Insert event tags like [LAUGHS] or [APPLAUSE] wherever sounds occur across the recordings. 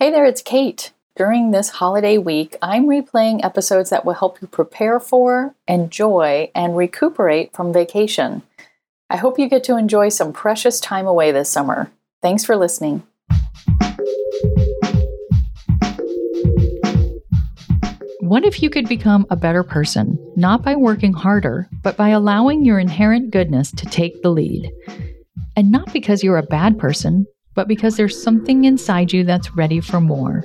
Hey there, it's Kate. During this holiday week, I'm replaying episodes that will help you prepare for, enjoy, and recuperate from vacation. I hope you get to enjoy some precious time away this summer. Thanks for listening. What if you could become a better person, not by working harder, but by allowing your inherent goodness to take the lead? And not because you're a bad person, but because there's something inside you that's ready for more.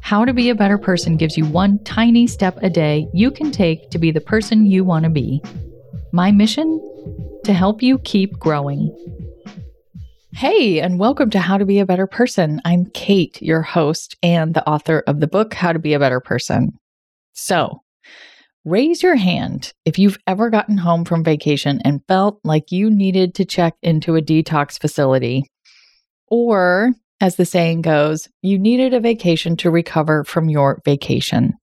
How to be a better person gives you one tiny step a day you can take to be the person you want to be. My mission? To help you keep growing. Hey, and welcome to How to Be a Better Person. I'm Kate, your host and the author of the book, How to Be a Better Person. So, raise your hand if you've ever gotten home from vacation and felt like you needed to check into a detox facility or, as the saying goes, you needed a vacation to recover from your vacation.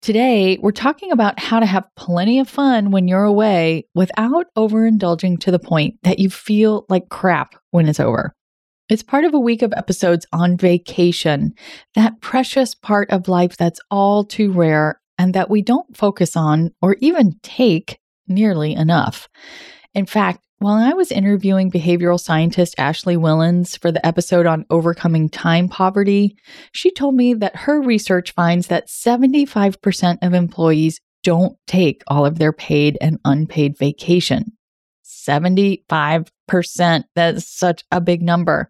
Today, we're talking about how to have plenty of fun when you're away without overindulging to the point that you feel like crap when it's over. It's part of a week of episodes on vacation, that precious part of life that's all too rare and that we don't focus on or even take nearly enough. In fact, while I was interviewing behavioral scientist Ashley Whillans for the episode on overcoming time poverty, she told me that her research finds that 75% of employees don't take all of their paid and unpaid vacation. 75%. That's such a big number.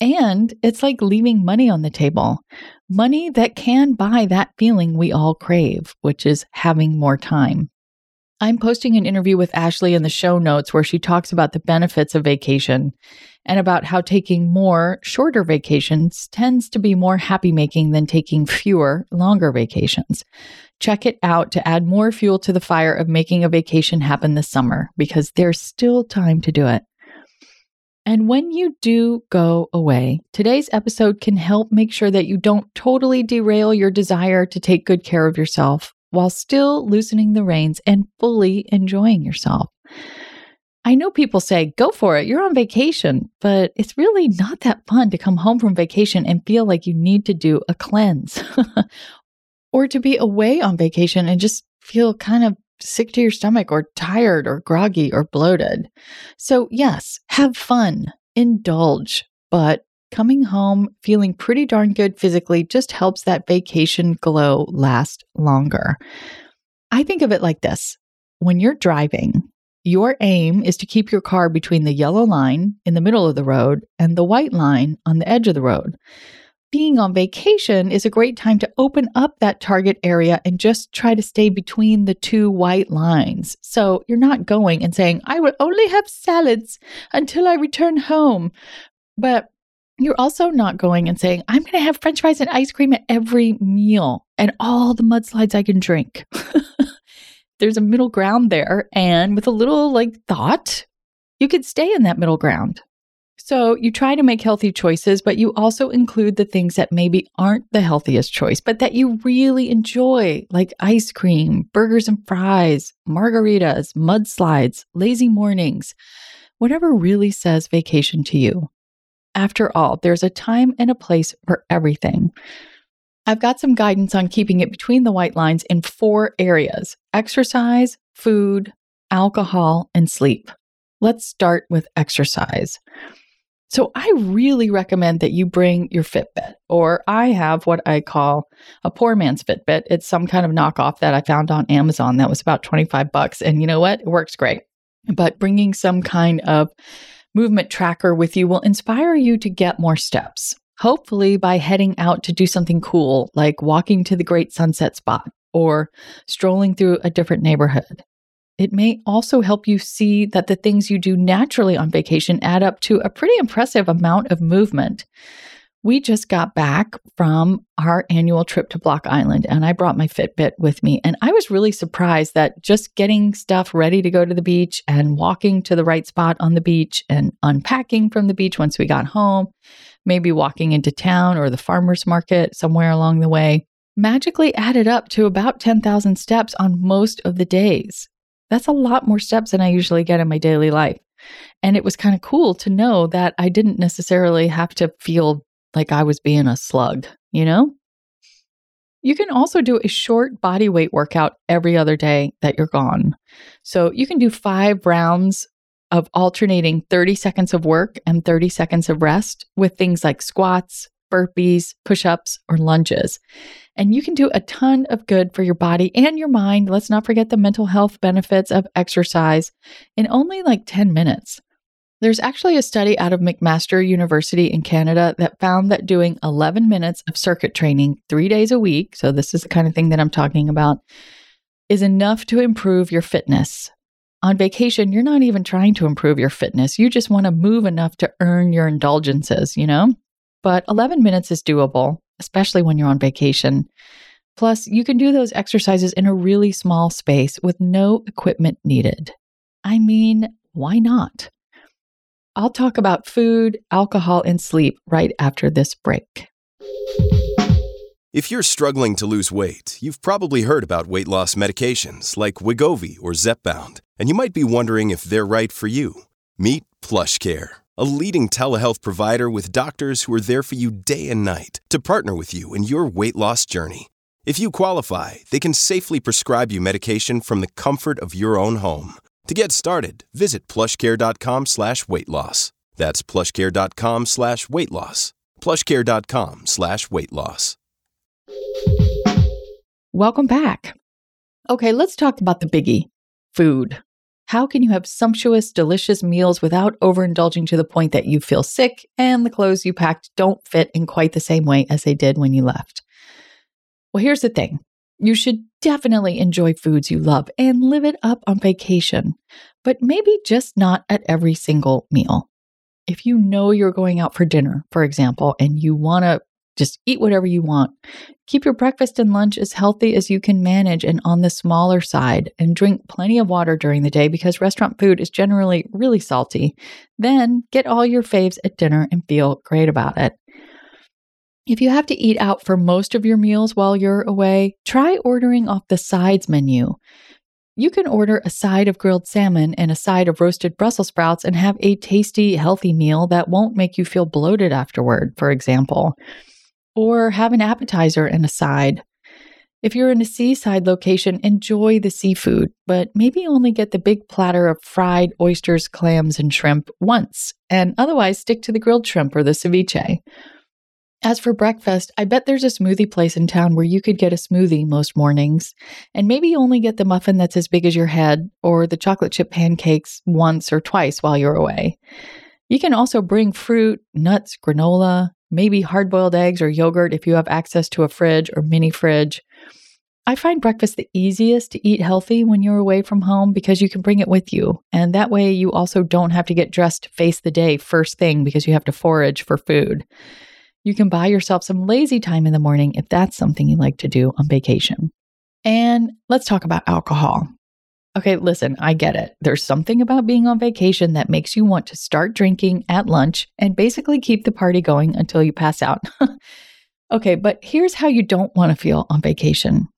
And it's like leaving money on the table money that can buy that feeling we all crave, which is having more time. I'm posting an interview with Ashley in the show notes where she talks about the benefits of vacation and about how taking more shorter vacations tends to be more happy making than taking fewer longer vacations. Check it out to add more fuel to the fire of making a vacation happen this summer because there's still time to do it. And when you do go away, today's episode can help make sure that you don't totally derail your desire to take good care of yourself while still loosening the reins and fully enjoying yourself. I know people say, go for it, you're on vacation, but it's really not that fun to come home from vacation and feel like you need to do a cleanse [LAUGHS] or to be away on vacation and just feel kind of sick to your stomach or tired or groggy or bloated. So, yes, have fun, indulge, but coming home feeling pretty darn good physically just helps that vacation glow last longer. I think of it like this when you're driving, your aim is to keep your car between the yellow line in the middle of the road and the white line on the edge of the road. Being on vacation is a great time to open up that target area and just try to stay between the two white lines. So you're not going and saying, I will only have salads until I return home. But you're also not going and saying, I'm going to have french fries and ice cream at every meal and all the mudslides I can drink. [LAUGHS] There's a middle ground there. And with a little like thought, you could stay in that middle ground. So you try to make healthy choices, but you also include the things that maybe aren't the healthiest choice, but that you really enjoy, like ice cream, burgers and fries, margaritas, mudslides, lazy mornings, whatever really says vacation to you. After all, there's a time and a place for everything. I've got some guidance on keeping it between the white lines in four areas exercise, food, alcohol, and sleep. Let's start with exercise. So, I really recommend that you bring your Fitbit, or I have what I call a poor man's Fitbit. It's some kind of knockoff that I found on Amazon that was about 25 bucks. And you know what? It works great. But bringing some kind of movement tracker with you will inspire you to get more steps. Hopefully, by heading out to do something cool, like walking to the great sunset spot or strolling through a different neighborhood. It may also help you see that the things you do naturally on vacation add up to a pretty impressive amount of movement. We just got back from our annual trip to Block Island and I brought my Fitbit with me. And I was really surprised that just getting stuff ready to go to the beach and walking to the right spot on the beach and unpacking from the beach once we got home, maybe walking into town or the farmer's market somewhere along the way, magically added up to about 10,000 steps on most of the days. That's a lot more steps than I usually get in my daily life. And it was kind of cool to know that I didn't necessarily have to feel like I was being a slug, you know? You can also do a short body weight workout every other day that you're gone. So you can do five rounds of alternating 30 seconds of work and 30 seconds of rest with things like squats, burpees, push ups, or lunges. And you can do a ton of good for your body and your mind. Let's not forget the mental health benefits of exercise in only like 10 minutes. There's actually a study out of McMaster University in Canada that found that doing 11 minutes of circuit training three days a week, so this is the kind of thing that I'm talking about, is enough to improve your fitness. On vacation, you're not even trying to improve your fitness. You just want to move enough to earn your indulgences, you know? But 11 minutes is doable, especially when you're on vacation. Plus, you can do those exercises in a really small space with no equipment needed. I mean, why not? I'll talk about food, alcohol, and sleep right after this break. If you're struggling to lose weight, you've probably heard about weight loss medications like Wegovy or Zepbound, and you might be wondering if they're right for you. Meet PlushCare, a leading telehealth provider with doctors who are there for you day and night to partner with you in your weight loss journey. If you qualify, they can safely prescribe you medication from the comfort of your own home. To get started, visit plushcare.com slash weight loss. That's plushcare.com slash weight loss. Plushcare.com slash weight loss. Welcome back. Okay, let's talk about the biggie food. How can you have sumptuous, delicious meals without overindulging to the point that you feel sick and the clothes you packed don't fit in quite the same way as they did when you left? Well, here's the thing you should definitely enjoy foods you love and live it up on vacation, but maybe just not at every single meal. If you know you're going out for dinner, for example, and you want to just eat whatever you want, keep your breakfast and lunch as healthy as you can manage and on the smaller side, and drink plenty of water during the day because restaurant food is generally really salty. Then get all your faves at dinner and feel great about it. If you have to eat out for most of your meals while you're away, try ordering off the sides menu. You can order a side of grilled salmon and a side of roasted Brussels sprouts and have a tasty, healthy meal that won't make you feel bloated afterward, for example. Or have an appetizer and a side. If you're in a seaside location, enjoy the seafood, but maybe only get the big platter of fried oysters, clams, and shrimp once, and otherwise stick to the grilled shrimp or the ceviche. As for breakfast, I bet there's a smoothie place in town where you could get a smoothie most mornings and maybe only get the muffin that's as big as your head or the chocolate chip pancakes once or twice while you're away. You can also bring fruit, nuts, granola, maybe hard boiled eggs or yogurt if you have access to a fridge or mini fridge. I find breakfast the easiest to eat healthy when you're away from home because you can bring it with you. And that way, you also don't have to get dressed to face the day first thing because you have to forage for food. You can buy yourself some lazy time in the morning if that's something you like to do on vacation. And let's talk about alcohol. Okay, listen, I get it. There's something about being on vacation that makes you want to start drinking at lunch and basically keep the party going until you pass out. [LAUGHS] okay, but here's how you don't want to feel on vacation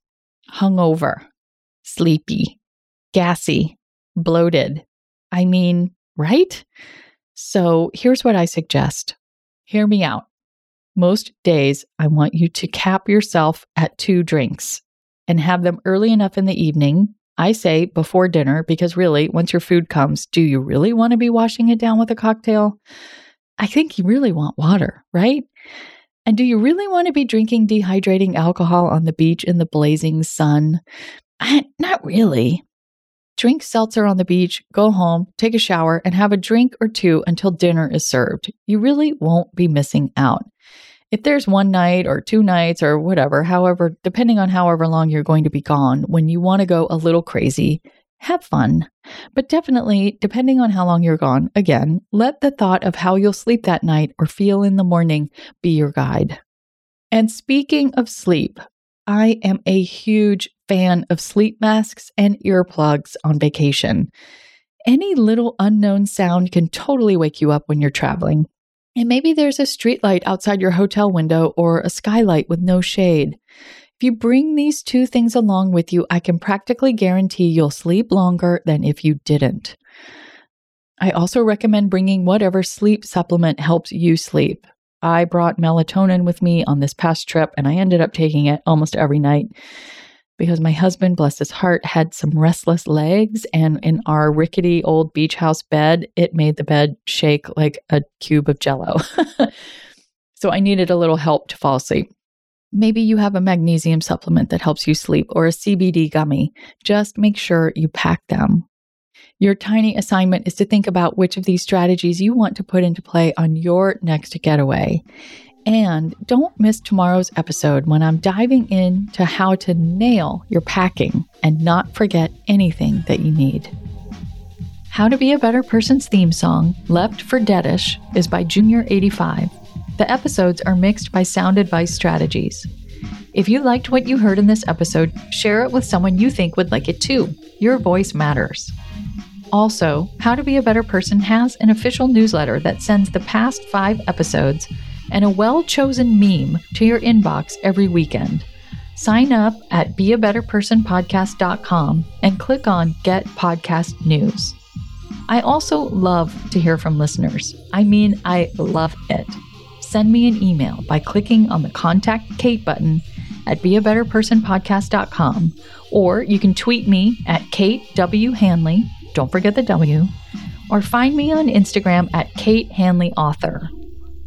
hungover, sleepy, gassy, bloated. I mean, right? So here's what I suggest. Hear me out. Most days, I want you to cap yourself at two drinks and have them early enough in the evening. I say before dinner because really, once your food comes, do you really want to be washing it down with a cocktail? I think you really want water, right? And do you really want to be drinking dehydrating alcohol on the beach in the blazing sun? Not really. Drink seltzer on the beach, go home, take a shower, and have a drink or two until dinner is served. You really won't be missing out if there's one night or two nights or whatever, however, depending on however long you're going to be gone, when you want to go a little crazy, have fun. But definitely, depending on how long you're gone, again, let the thought of how you'll sleep that night or feel in the morning be your guide. And speaking of sleep, I am a huge fan of sleep masks and earplugs on vacation. Any little unknown sound can totally wake you up when you're traveling. And maybe there's a streetlight outside your hotel window or a skylight with no shade. If you bring these two things along with you, I can practically guarantee you'll sleep longer than if you didn't. I also recommend bringing whatever sleep supplement helps you sleep. I brought melatonin with me on this past trip and I ended up taking it almost every night because my husband, bless his heart, had some restless legs. And in our rickety old beach house bed, it made the bed shake like a cube of jello. [LAUGHS] so I needed a little help to fall asleep. Maybe you have a magnesium supplement that helps you sleep or a CBD gummy. Just make sure you pack them. Your tiny assignment is to think about which of these strategies you want to put into play on your next getaway. And don't miss tomorrow's episode when I'm diving into how to nail your packing and not forget anything that you need. How to Be a Better Person's theme song, Left for Deadish, is by Junior85. The episodes are mixed by Sound Advice Strategies. If you liked what you heard in this episode, share it with someone you think would like it too. Your voice matters. Also, How to Be a Better Person has an official newsletter that sends the past five episodes and a well chosen meme to your inbox every weekend. Sign up at beabetterpersonpodcast.com and click on Get Podcast News. I also love to hear from listeners. I mean, I love it. Send me an email by clicking on the Contact Kate button at beabetterpersonpodcast.com or you can tweet me at Kate W. Hanley, don't forget the W, or find me on Instagram at Kate Hanley Author.